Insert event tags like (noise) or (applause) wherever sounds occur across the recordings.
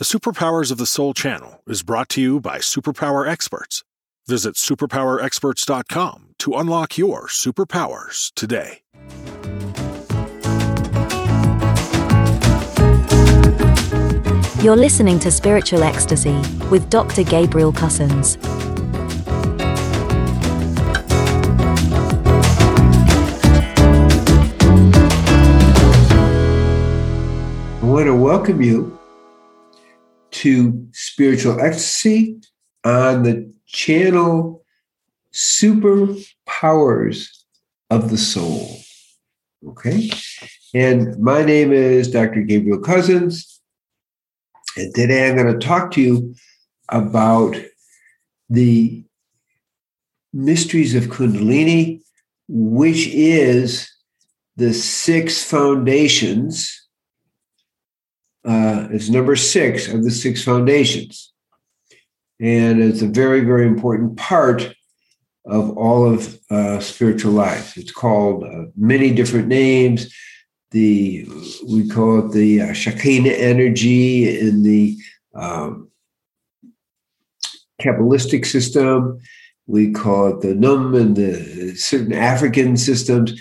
The Superpowers of the Soul channel is brought to you by Superpower Experts. Visit superpowerexperts.com to unlock your superpowers today. You're listening to Spiritual Ecstasy with Dr. Gabriel Cousens. I want to welcome you to Spiritual Ecstasy on the channel Superpowers of the Soul. Okay. And my name is Dr. Gabriel Cousens. And today I'm going to talk to you about the mysteries of Kundalini, which is the six foundations. Uh, it's number six of the six foundations. And it's a very, very important part of all of uh, spiritual life. It's called uh, many different names the we call it the uh, Shekinah energy in the um, Kabbalistic system. We call it the Num and the certain African systems.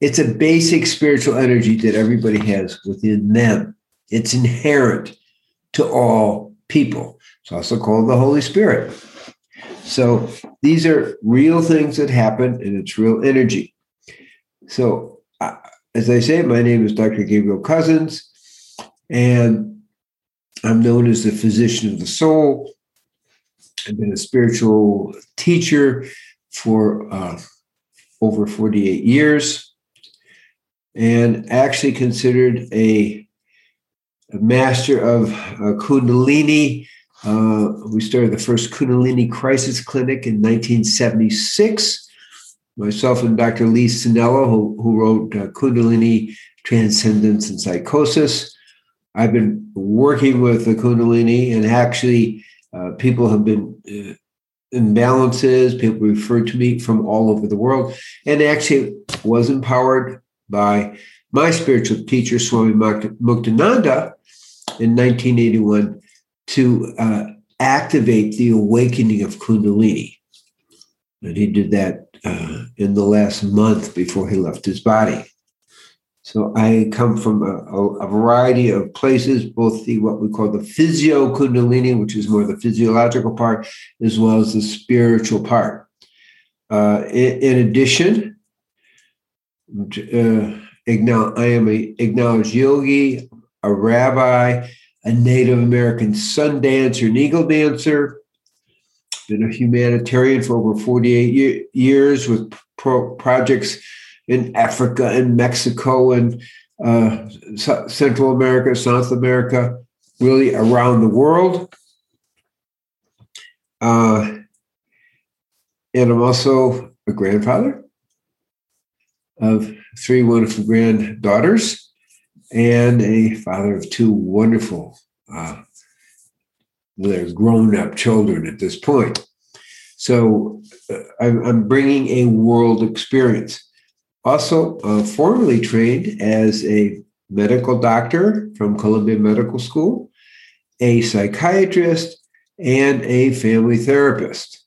It's a basic spiritual energy that everybody has within them. It's inherent to all people. It's also called the Holy Spirit. So these are real things that happen, and it's real energy. So as I say, my name is Dr. Gabriel Cousens, and I'm known as the physician of the soul. I've been a spiritual teacher for uh, over 48 years and actually considered a master of uh, Kundalini. Uh, we started the first Kundalini Crisis Clinic in 1976 myself and Dr. Lee Sannella, who, who wrote uh, Kundalini Transcendence and Psychosis. I've been working with the Kundalini, and actually, uh, people have been uh, imbalances. People refer to me from all over the world, and actually was empowered by my spiritual teacher, Swami Muktananda, in 1981 to uh, activate the awakening of Kundalini. And he did that uh, in the last month before he left his body. So I come from a, a, variety of places, both the what we call the physio kundalini, which is more the physiological part, as well as the spiritual part. Uh, in, in, addition, uh, I am a acknowledged yogi, a rabbi, a Native American sun dancer, and eagle dancer, been a humanitarian for over 48 years with pro- projects in Africa and Mexico and uh, Central America, South America, really around the world. Uh, and I'm also a grandfather of three wonderful granddaughters and a father of two wonderful uh, they're grown up children at this point. So uh, I'm, bringing a world experience. Also, uh, formerly trained as a medical doctor from Columbia Medical School, a psychiatrist, and a family therapist.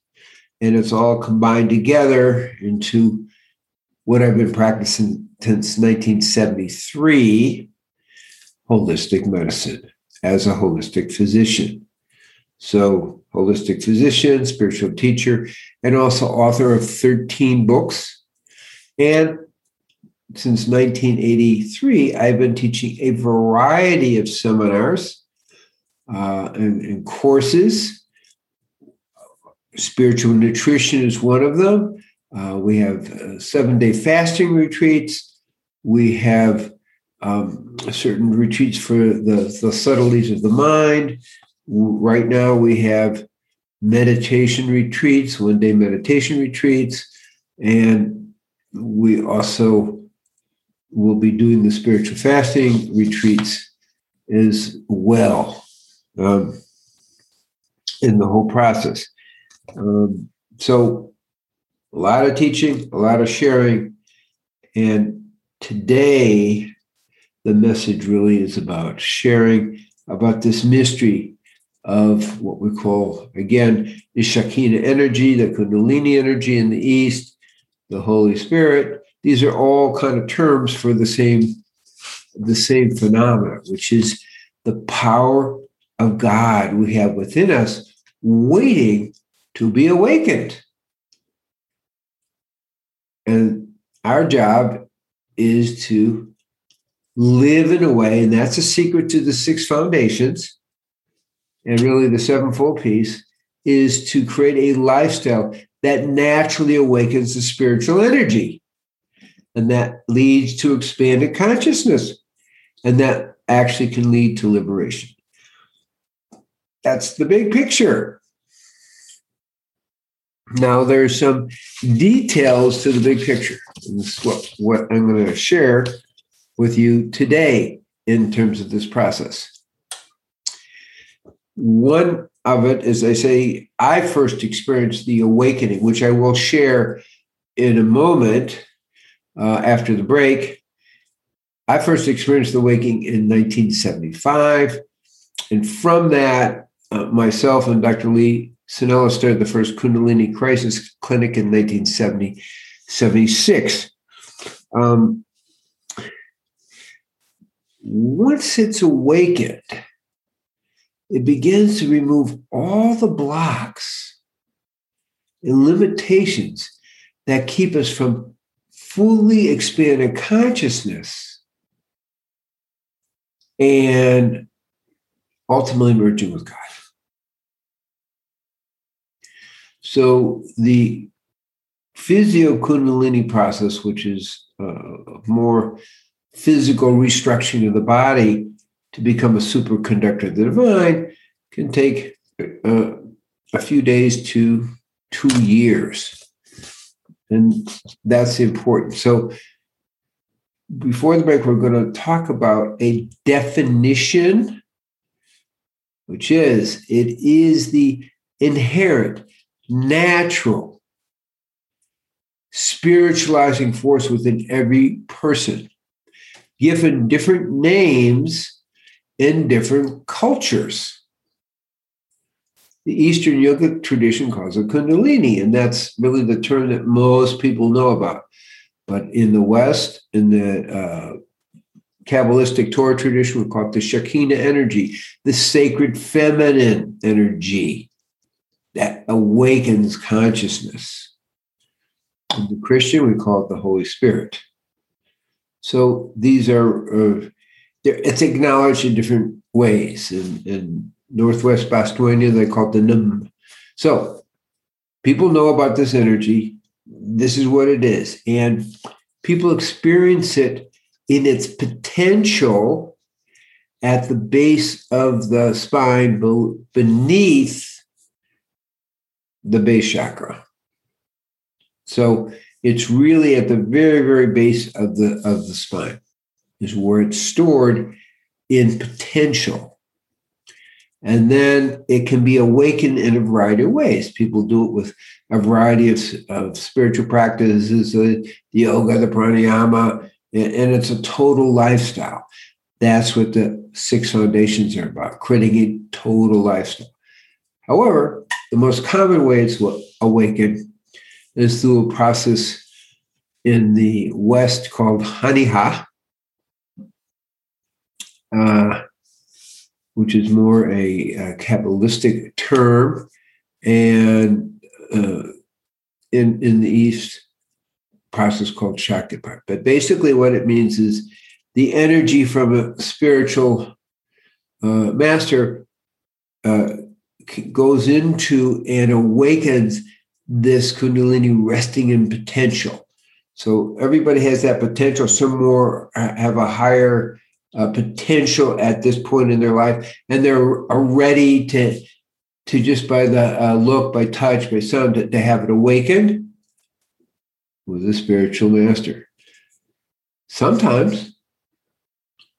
And it's all combined together into what I've been practicing since 1973 holistic medicine as a holistic physician. So, holistic physician, spiritual teacher, and also author of 13 books. And since 1983, I've been teaching a variety of seminars uh, and, and courses. Spiritual nutrition is one of them. Uh, we have uh, seven day fasting retreats. We have um, certain retreats for the, the subtleties of the mind. Right now, we have meditation retreats, one day meditation retreats, and we also will be doing the spiritual fasting retreats as well um, in the whole process. Um, so, a lot of teaching, a lot of sharing, and today the message really is about sharing about this mystery of what we call, again, the Shekinah energy, the Kundalini energy in the East, the Holy Spirit. These are all kind of terms for the same, the same phenomena, which is the power of God we have within us waiting to be awakened. And our job is to live in a way, and that's a secret to the six foundations and really the sevenfold piece is to create a lifestyle that naturally awakens the spiritual energy. And that leads to expanded consciousness. And that actually can lead to liberation. That's the big picture. Now, there's some details to the big picture. And this is what, what I'm going to share with you today in terms of this process. One of it is I say, I first experienced the awakening, which I will share in a moment uh, after the break. I first experienced the awakening in 1975. And from that, uh, myself and Dr. Lee Sannella started the first Kundalini Crisis Clinic in 1976. Um, once it's awakened, it begins to remove all the blocks and limitations that keep us from fully expanding consciousness and ultimately merging with God. So the physio kundalini process, which is uh, more physical restructuring of the body, to become a superconductor of the divine can take uh, a few days to two years. And that's important. So, before the break, we're going to talk about a definition, which is it is the inherent, natural, spiritualizing force within every person, given different names in different cultures. The Eastern yogic tradition calls it Kundalini, and that's really the term that most people know about. But in the West, in the uh, Kabbalistic Torah tradition, we call it the Shekinah energy, the sacred feminine energy that awakens consciousness. In the Christian, we call it the Holy Spirit. So these are uh, it's acknowledged in different ways. In, in Northwest Bostonian, they call it the Num. So people know about this energy. This is what it is. And people experience it in its potential at the base of the spine beneath the base chakra. So it's really at the very, very base of the of the spine is where it's stored in potential. And then it can be awakened in a variety of ways. People do it with a variety of, of spiritual practices, the, the yoga, the pranayama, and, and it's a total lifestyle. That's what the six foundations are about, creating a total lifestyle. However, the most common way it's awakened is through a process in the West called Haniha, uh, which is more a, a Kabbalistic term, and uh, in in the East, process called Shaktipat. But basically, what it means is the energy from a spiritual uh, master uh, goes into and awakens this Kundalini resting in potential. So everybody has that potential. Some more have a higher uh, potential at this point in their life, and they're ready to to just by the uh, look, by touch, by sound, to, to have it awakened with a spiritual master. Sometimes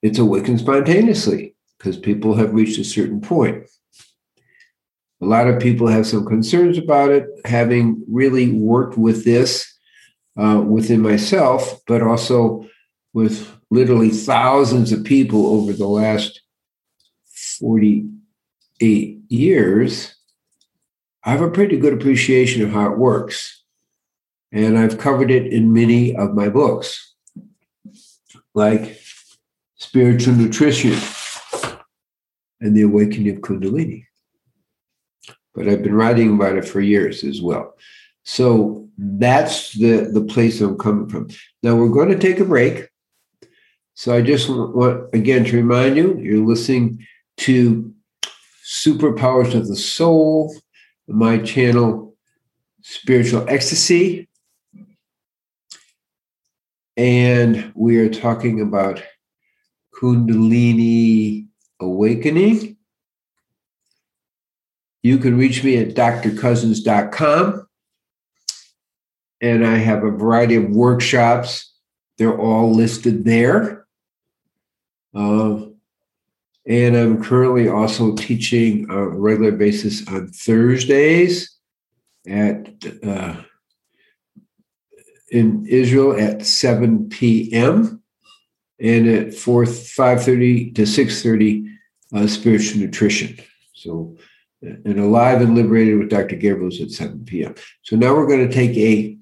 it's awakened spontaneously because people have reached a certain point. A lot of people have some concerns about it, having really worked with this uh, within myself, but also with literally thousands of people over the last 48 years, I have a pretty good appreciation of how it works. And I've covered it in many of my books, like Spiritual Nutrition and The Awakening of Kundalini. But I've been writing about it for years as well. So that's the, the place I'm coming from. Now we're going to take a break. So I just want, again, to remind you, you're listening to Superpowers of the Soul, my channel, Spiritual Ecstasy. And we are talking about Kundalini Awakening. You can reach me at drcousens.com. And I have a variety of workshops. They're all listed there. Uh, and I'm currently also teaching on a regular basis on Thursdays at uh, in Israel at 7 p.m. and at 4 5:30 to 6:30 uh, spiritual nutrition. So and alive and liberated with Dr. Gabriel's at 7 p.m. So now we're going to take a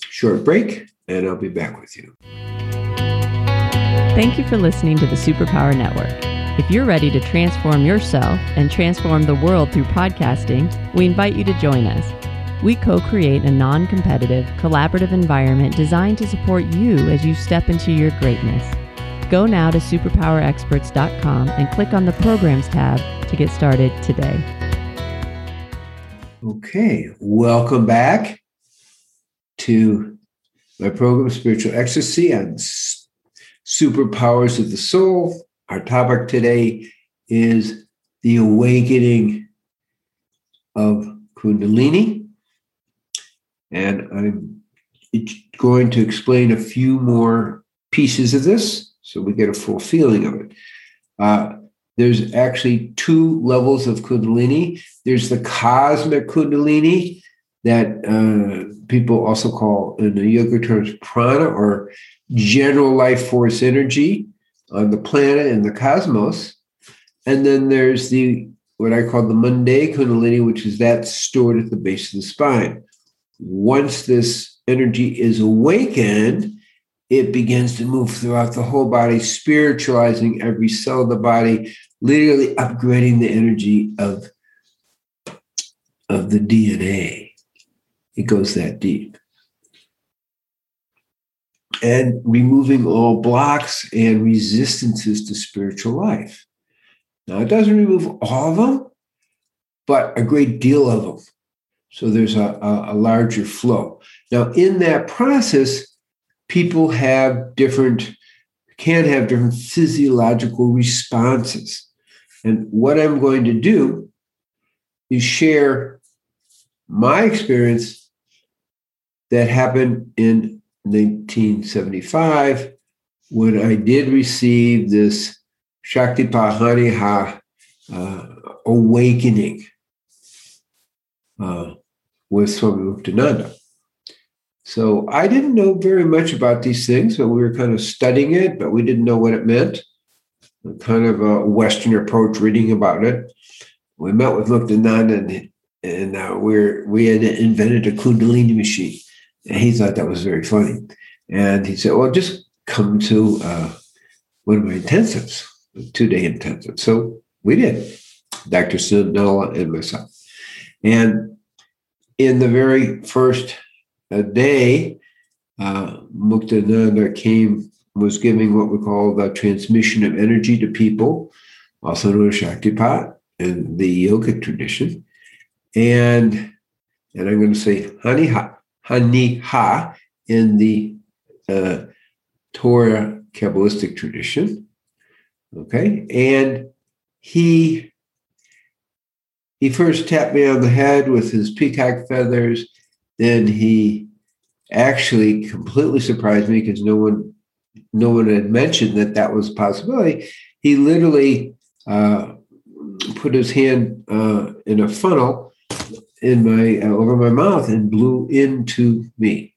short break and I'll be back with you. Thank you for listening to the Superpower Network. If you're ready to transform yourself and transform the world through podcasting, we invite you to join us. We co create a non competitive, collaborative environment designed to support you as you step into your greatness. Go now to superpowerexperts.com and click on the Programs tab to get started today. Okay, welcome back to my program, Spiritual Ecstasy on Superpowers of the Soul. Our topic today is the awakening of Kundalini. And I'm going to explain a few more pieces of this so we get a full feeling of it. Uh, there's actually two levels of Kundalini. There's the cosmic Kundalini that uh, people also call, in the yoga terms, prana or general life force energy on the planet and the cosmos. And then there's the what I call the mundane Kundalini, which is that stored at the base of the spine. Once this energy is awakened, it begins to move throughout the whole body, spiritualizing every cell of the body, literally upgrading the energy of, of the DNA. It goes that deep. And removing all blocks and resistances to spiritual life. Now, it doesn't remove all of them, but a great deal of them. So there's a, a, a larger flow. Now, in that process, people have different, can have different physiological responses. And what I'm going to do is share my experience that happened in 1975 when I did receive this Shaktipat Haniha uh, awakening uh, with Swami Muktananda. So I didn't know very much about these things, but we were kind of studying it, but we didn't know what it meant. Kind of a Western approach reading about it. We met with Muktananda and, and uh, we're, we had invented a Kundalini machine. And he thought that was very funny. And he said, well, just come to uh, one of my intensives, two day intensive. So we did, Dr. Sannella and myself. And in the very first a day, uh, Muktananda came, was giving what we call the transmission of energy to people, also known as Shaktipat in the yogic tradition. And, and I'm going to say Haniha, Haniha in the uh, Torah Kabbalistic tradition. Okay. And he he first tapped me on the head with his peacock feathers then he actually completely surprised me because no one no one had mentioned that that was a possibility. He literally uh, put his hand uh, in a funnel in my uh, over my mouth and blew into me,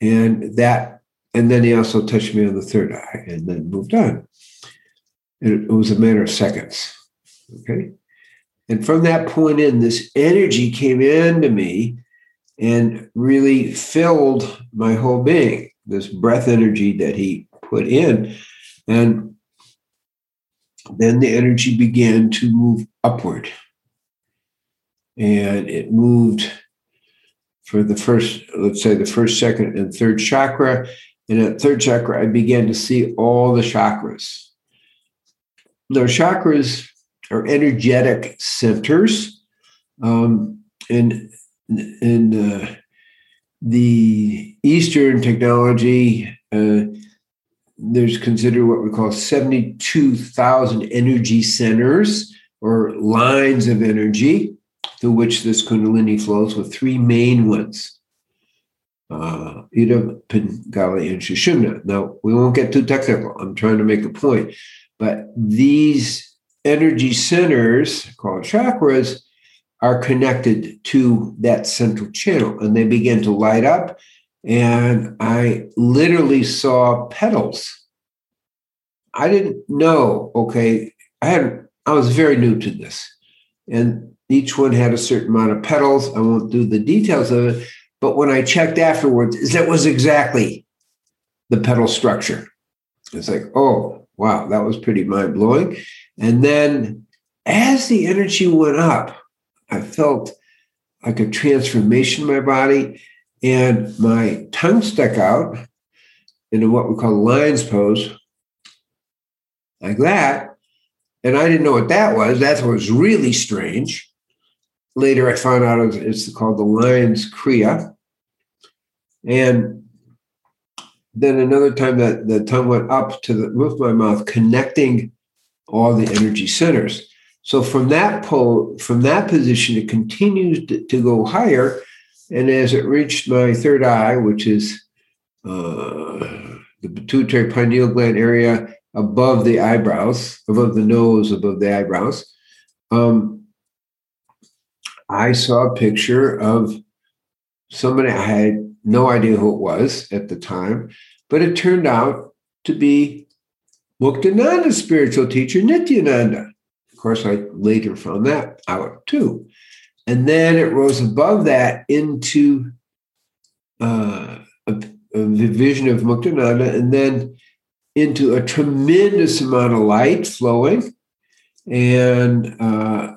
and that and then he also touched me on the third eye and then moved on. It, it was a matter of seconds. Okay. And from that point in, this energy came into me and really filled my whole being, this breath energy that he put in. And then the energy began to move upward. And it moved for the first, let's say, the first, second, and third chakra. And at third chakra, I began to see all the chakras. Now, chakras are energetic centers. Um, and in uh, the Eastern technology, uh, there's considered what we call 72,000 energy centers or lines of energy through which this Kundalini flows, with three main ones. Uh, Ida, Pingala, and Sushumna. Now, we won't get too technical. I'm trying to make a point. But these energy centers, called chakras, are connected to that central channel and they begin to light up. And I literally saw petals. I didn't know, okay, I had I was very new to this. And each one had a certain amount of petals. I won't do the details of it, but when I checked afterwards, that was exactly the petal structure. It's like, oh, wow, that was pretty mind blowing. And then as the energy went up, I felt like a transformation in my body, and my tongue stuck out in what we call lion's pose, like that. And I didn't know what that was. That was really strange. Later, I found out it's called the lion's kriya. And then another time that the tongue went up to the roof of my mouth, connecting all the energy centers. So from that pole, from that position, it continues to, to, go higher. And as it reached my third eye, which is uh, the pituitary pineal gland area above the eyebrows, above the nose, above the eyebrows, um, I saw a picture of somebody I had no idea who it was at the time, but it turned out to be Muktananda's spiritual teacher, Nityananda. Of course, I later found that out too. And then it rose above that into uh, a, a vision of Muktananda, and then into a tremendous amount of light flowing. And uh,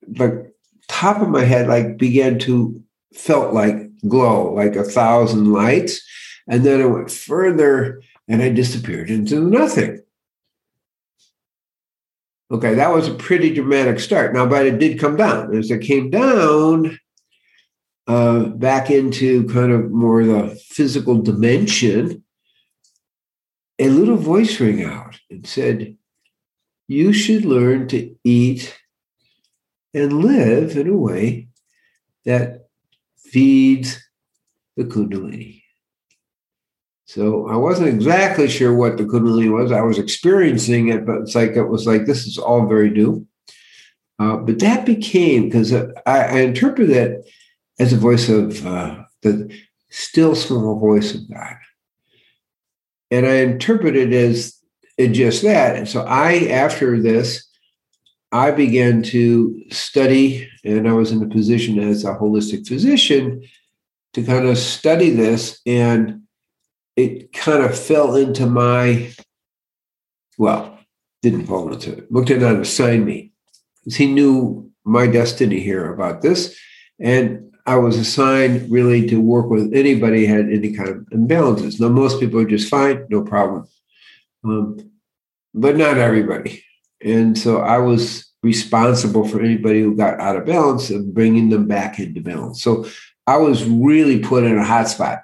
the top of my head like began to felt like glow, like a thousand lights. And then I went further and I disappeared into nothing. Okay, that was a pretty dramatic start. Now, but it did come down. As it came down uh, back into kind of more the physical dimension, a little voice rang out and said, You should learn to eat and live in a way that feeds the Kundalini. So I wasn't exactly sure what the Kundalini was. I was experiencing it, but it's like it was like this is all very new. Uh, but that became because I, I interpret it as a voice of uh, the still small voice of God, and I interpret it as just that. And so I, after this, I began to study, and I was in a position as a holistic physician to kind of study this, and it kind of fell into my, well, didn't fall into it. Looked at and assigned me because he knew my destiny here about this. And I was assigned really to work with anybody who had any kind of imbalances. Now, most people are just fine, no problem. Um, but not everybody. And so I was responsible for anybody who got out of balance and bringing them back into balance. So I was really put in a hot spot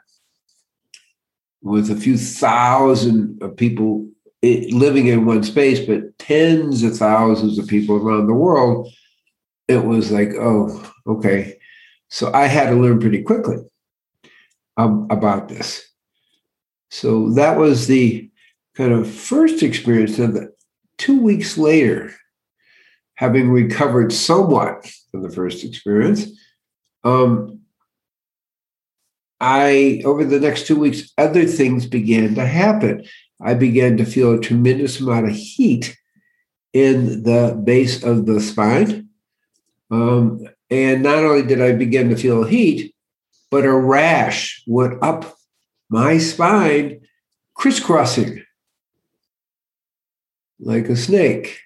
with a few thousand people living in one space, but tens of thousands of people around the world. It was like, oh, okay. So I had to learn pretty quickly um, about this. So that was the kind of first experience. And two weeks later, having recovered somewhat from the first experience, um, I over the next two weeks, other things began to happen. I began to feel a tremendous amount of heat in the base of the spine. Um, and not only did I begin to feel heat, but a rash went up my spine, crisscrossing like a snake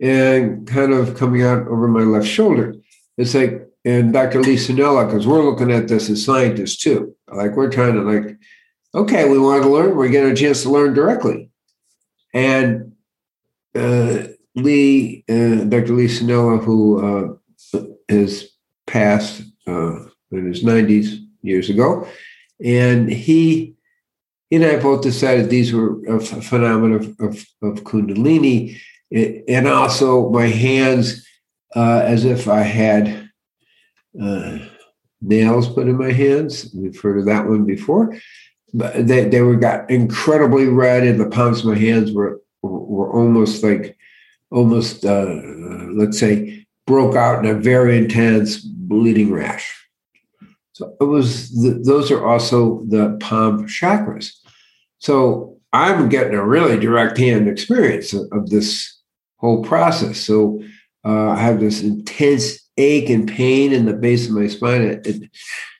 and kind of coming out over my left shoulder. It's like, and Dr. Lee Sannella, because we're looking at this as scientists too. Like we're trying to like, okay, we want to learn, we're getting a chance to learn directly. And uh, Lee, uh, Dr. Lee Sannella, who uh, has passed uh, in his 90s years ago, and he he and I both decided these were a phenomenon of, of, of Kundalini, and also my hands uh, as if I had uh, nails put in my hands. We've heard of that one before. But they, they were got incredibly red, and the palms of my hands were were almost like almost uh, let's say broke out in a very intense bleeding rash. So it was the, those are also the palm chakras. So I'm getting a really direct hand experience of, of this whole process. So uh, I have this intense ache and pain in the base of my spine. It, it,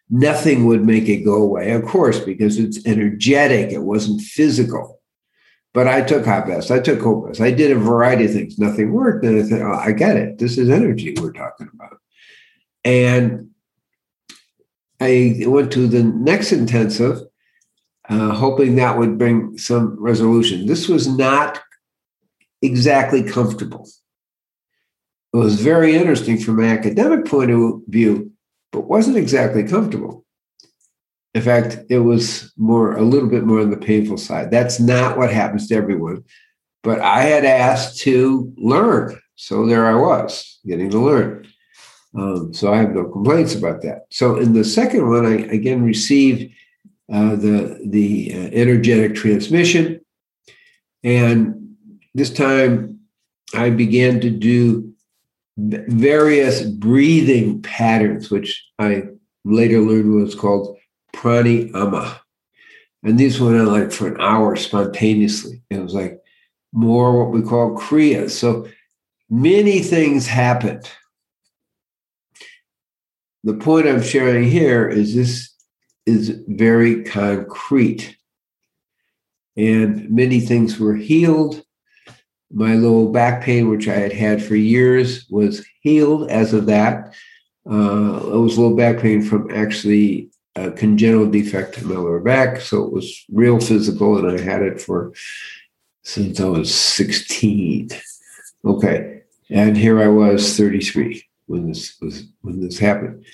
nothing would make it go away, of course, because it's energetic. It wasn't physical. But I took hot baths. I took cold baths. I did a variety of things. Nothing worked. And I thought, oh, I get it. This is energy we're talking about. And I went to the next intensive, uh, hoping that would bring some resolution. This was not exactly comfortable. It was very interesting from an academic point of view, but wasn't exactly comfortable. In fact, it was more a little bit more on the painful side. That's not what happens to everyone. But I had asked to learn. So there I was, getting to learn. Um, so I have no complaints about that. So in the second one, I again received uh, the the uh, energetic transmission, and this time I began to do various breathing patterns, which I later learned was called pranayama. And these went on like for an hour spontaneously. It was like more what we call kriyas. So many things happened the point I'm sharing here is this is very concrete. And many things were healed. My low back pain, which I had had for years, was healed as of that. Uh, it was low back pain from actually a congenital defect in my lower back. So it was real physical, and I had it for since I was 16. Okay. And here I was 33 when this was when this happened.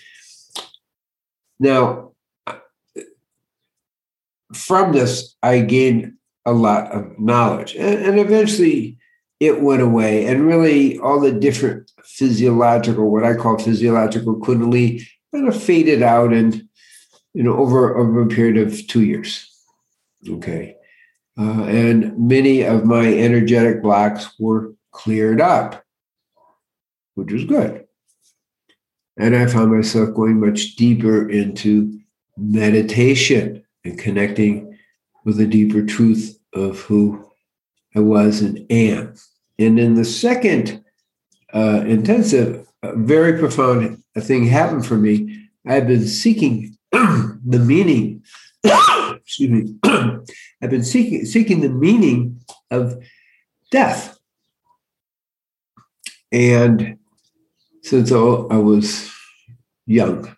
Now, from this, I gained a lot of knowledge, and, and eventually it went away. And really, all the different physiological, what I call physiological kundalini, kind of faded out, and you know, over over a period of two years. Okay. Uh, and many of my energetic blocks were cleared up, which was good. And I found myself going much deeper into meditation and connecting with the deeper truth of who I was and am. And in the second uh, intensive, a very profound thing happened for me. I've been seeking (clears throat) the meaning. (coughs) excuse me. (clears throat) I've been seeking seeking the meaning of death. And since I was young.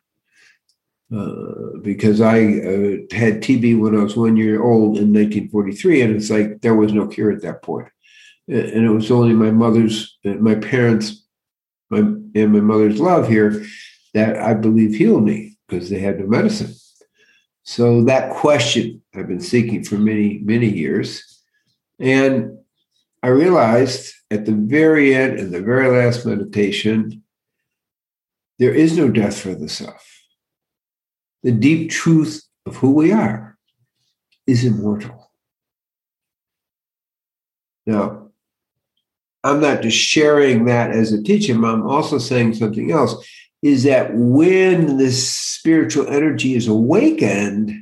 Uh, because I uh, had TB when I was one year old in 1943, and it's like there was no cure at that point. And it was only my mother's, uh, my parents, my and my mother's love here that I believe healed me because they had no medicine. So that question I've been seeking for many, many years. And I realized at the very end, in the very last meditation, there is no death for the self. The deep truth of who we are is immortal. Now, I'm not just sharing that as a teaching, I'm also saying something else is that when this spiritual energy is awakened,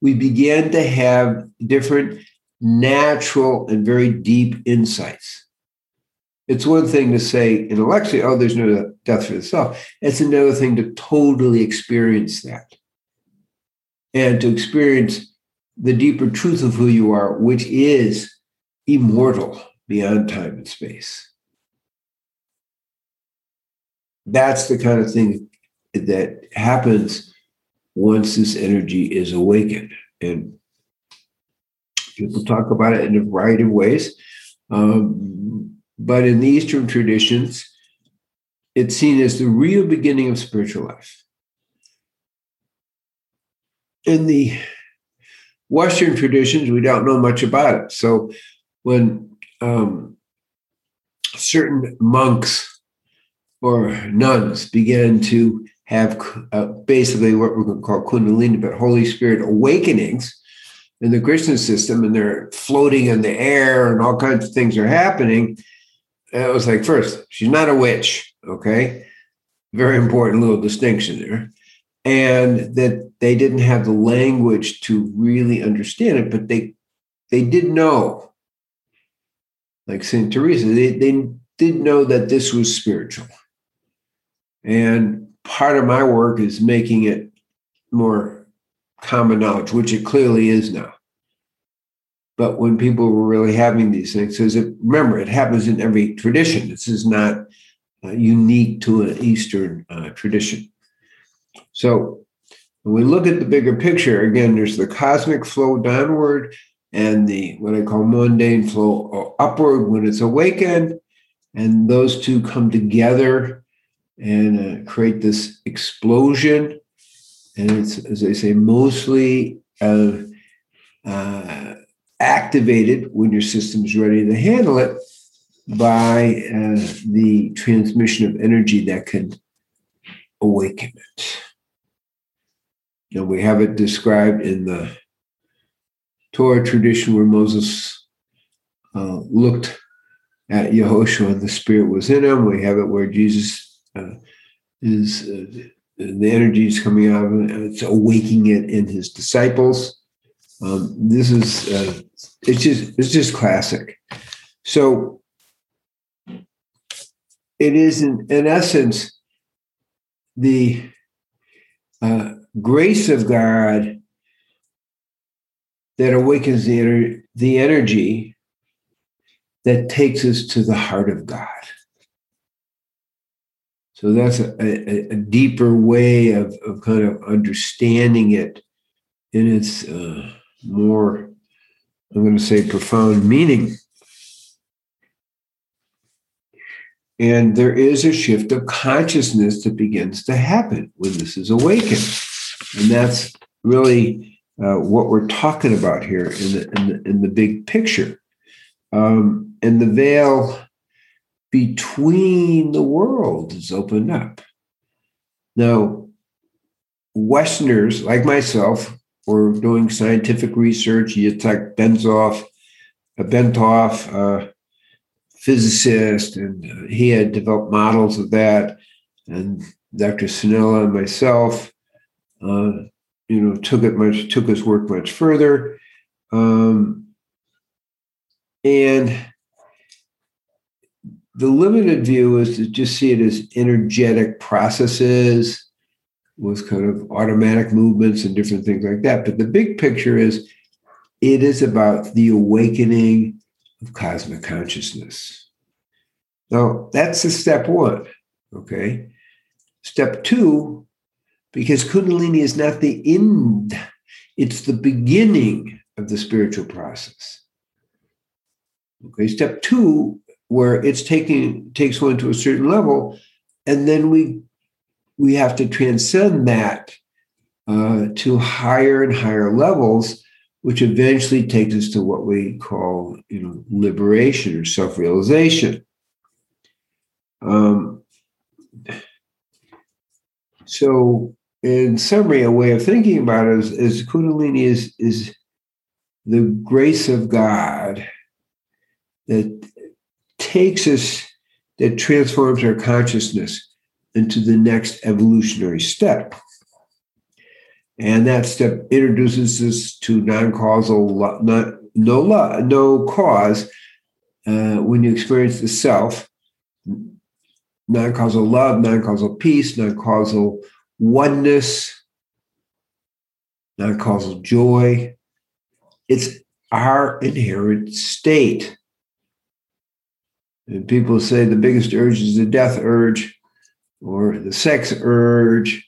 we begin to have different natural and very deep insights. it's one thing to say intellectually, oh, there's no death for the self. It's another thing to totally experience that and to experience the deeper truth of who you are, which is immortal beyond time and space. That's the kind of thing that happens once this energy is awakened. And people talk about it in a variety of ways. Um, but in the Eastern traditions, it's seen as the real beginning of spiritual life. In the Western traditions, we don't know much about it. So when um, certain monks or nuns began to have uh, basically what we're going to call kundalini, but Holy Spirit awakenings in the Christian system, and they're floating in the air, and all kinds of things are happening. It was like first she's not a witch okay? Very important little distinction there. And that they didn't have the language to really understand it but they they did know like saint teresa they, they did know that this was spiritual and part of my work is making it more common knowledge which it clearly is now but when people were really having these things, because it, remember, it happens in every tradition. This is not uh, unique to an Eastern uh, tradition. So when we look at the bigger picture, again, there's the cosmic flow downward and the what I call mundane flow upward when it's awakened. And those two come together and uh, create this explosion. And it's, as I say, mostly uh, uh, activated when your system is ready to handle it by uh, the transmission of energy that can awaken it. Now we have it described in the Torah tradition where Moses uh, looked at Yehoshua and the Spirit was in him. We have it where Jesus uh, is, uh, the energy is coming out of him, it's awakening it in his disciples. Um, this is uh, it's just it's just classic. So it is in, in essence the uh, grace of God that awakens the, ener- the energy that takes us to the heart of God. So that's a, a, a deeper way of, of kind of understanding it in its uh, more I'm going to say profound meaning. And there is a shift of consciousness that begins to happen when this is awakened. And that's really uh, what we're talking about here in the, in the, in the big picture. Um, and the veil between the worlds is opened up. Now, Westerners like myself were doing scientific research. Yitzhak Benzoff, a Bentov, uh, physicist, and uh, he had developed models of that. And Dr. Sannella and myself, uh, you know, took it much, took his work much further. Um, and the limited view is to just see it as energetic processes with kind of automatic movements and different things like that. But the big picture is it is about the awakening of cosmic consciousness. Now, that's the step one. Okay. Step two, because Kundalini is not the end, it's the beginning of the spiritual process. Okay. Step two, where it's taking takes one to a certain level, and then we we have to transcend that uh, to higher and higher levels, which eventually takes us to what we call, you know, liberation or self-realization. Um, so, in summary, a way of thinking about it is, is Kundalini is is the grace of God that takes us, that transforms our consciousness into the next evolutionary step. And that step introduces us to non-causal, not, no, no cause. Uh, when you experience the self, non causal love, non causal peace, non causal oneness, non causal joy. It's our inherent state. And people say the biggest urge is the death urge or the sex urge.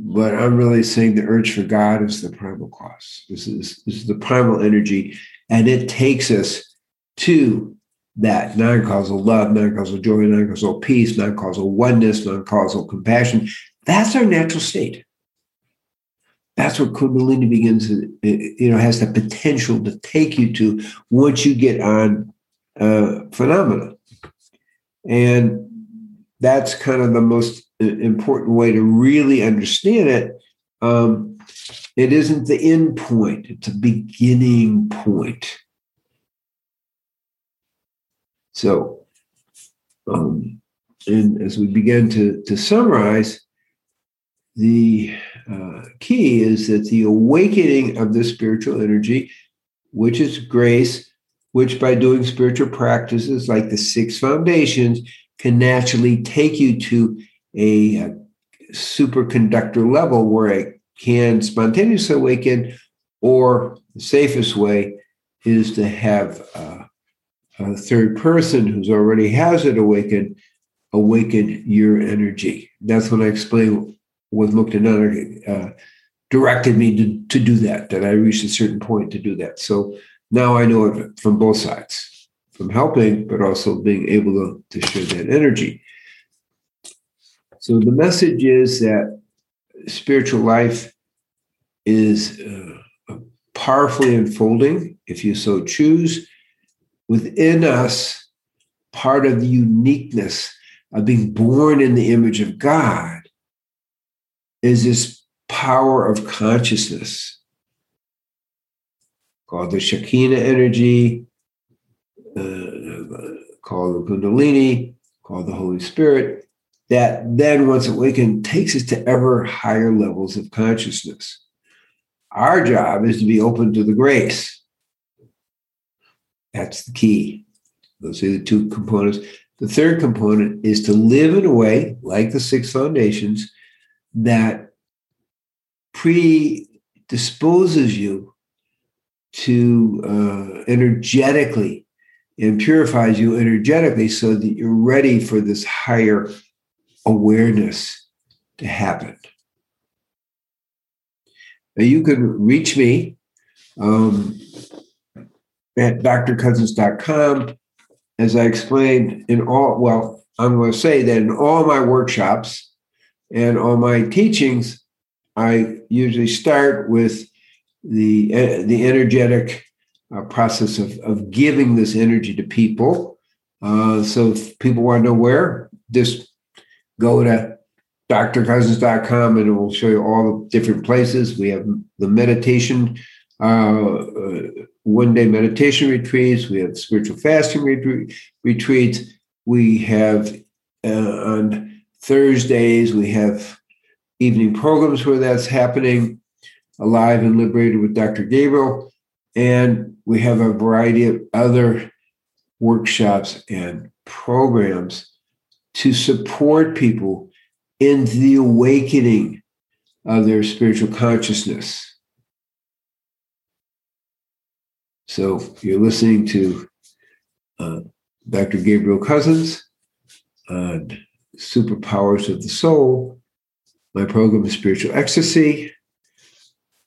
But I'm really saying the urge for God is the primal cause. This is, this is the primal energy, and it takes us to that non-causal love, non-causal joy, non-causal peace, non-causal oneness, non-causal compassion. That's our natural state. That's what Kundalini begins to, you know, has the potential to take you to once you get on uh, phenomena. And that's kind of the most uh, important way to really understand it. Um, it isn't the end point, it's a beginning point. So, um, and as we begin to, to summarize, the uh, key is that the awakening of the spiritual energy, which is grace, which by doing spiritual practices like the six foundations can naturally take you to a, a superconductor level where it can spontaneously awaken, or the safest way is to have uh, a third person who's already has it awaken, awaken your energy. That's when I explain what Muktananda uh, directed me to, to do that, that I reached a certain point to do that. So now I know it from both sides, from helping, but also being able to, to share that energy. So the message is that spiritual life is uh, powerfully unfolding if you so choose within us, part of the uniqueness of being born in the image of God is this power of consciousness called the Shekinah energy, uh, called the Kundalini, called the Holy Spirit, that then, once awakened, takes us to ever higher levels of consciousness. Our job is to be open to the grace that's the key. Those are the two components. The third component is to live in a way, like the six foundations, that predisposes you to uh, energetically and purifies you energetically so that you're ready for this higher awareness to happen. Now, you can reach me. Um, at drcousens.com. As I explained in all, well, I'm going to say that in all my workshops and on my teachings, I usually start with the, uh, the energetic uh, process of, of giving this energy to people. Uh, so if people want to know where, just go to drcousens.com and it will show you all the different places. We have the meditation uh, one day meditation retreats, we have spiritual fasting retreats, we have uh, on Thursdays, we have evening programs where that's happening, Alive and Liberated with Dr. Gabriel. And we have a variety of other workshops and programs to support people in the awakening of their spiritual consciousness. So you're listening to uh, Dr. Gabriel Cousens Superpowers of the Soul. My program is Spiritual Ecstasy.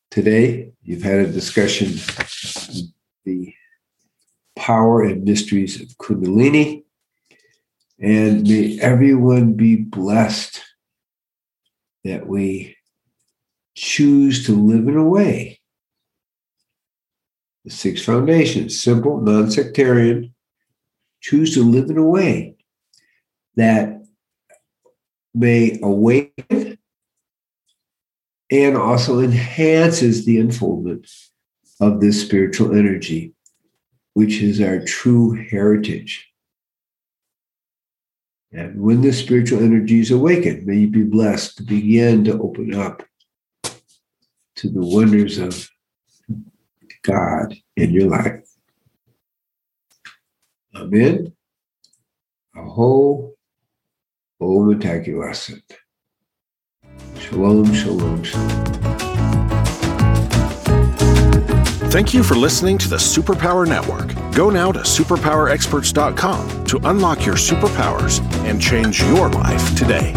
Today, you've had a discussion the power and mysteries of Kundalini. And may everyone be blessed that we choose to live in a way the six foundations simple, non sectarian, choose to live in a way that may awaken and also enhances the unfoldment of this spiritual energy, which is our true heritage. And when the spiritual energy is awakened, may you be blessed to begin to open up to the wonders of God in your life. Amen. Aho Shalom, shalom, shalom. Thank you for listening to the Superpower Network. Go now to superpowerexperts.com to unlock your superpowers and change your life today.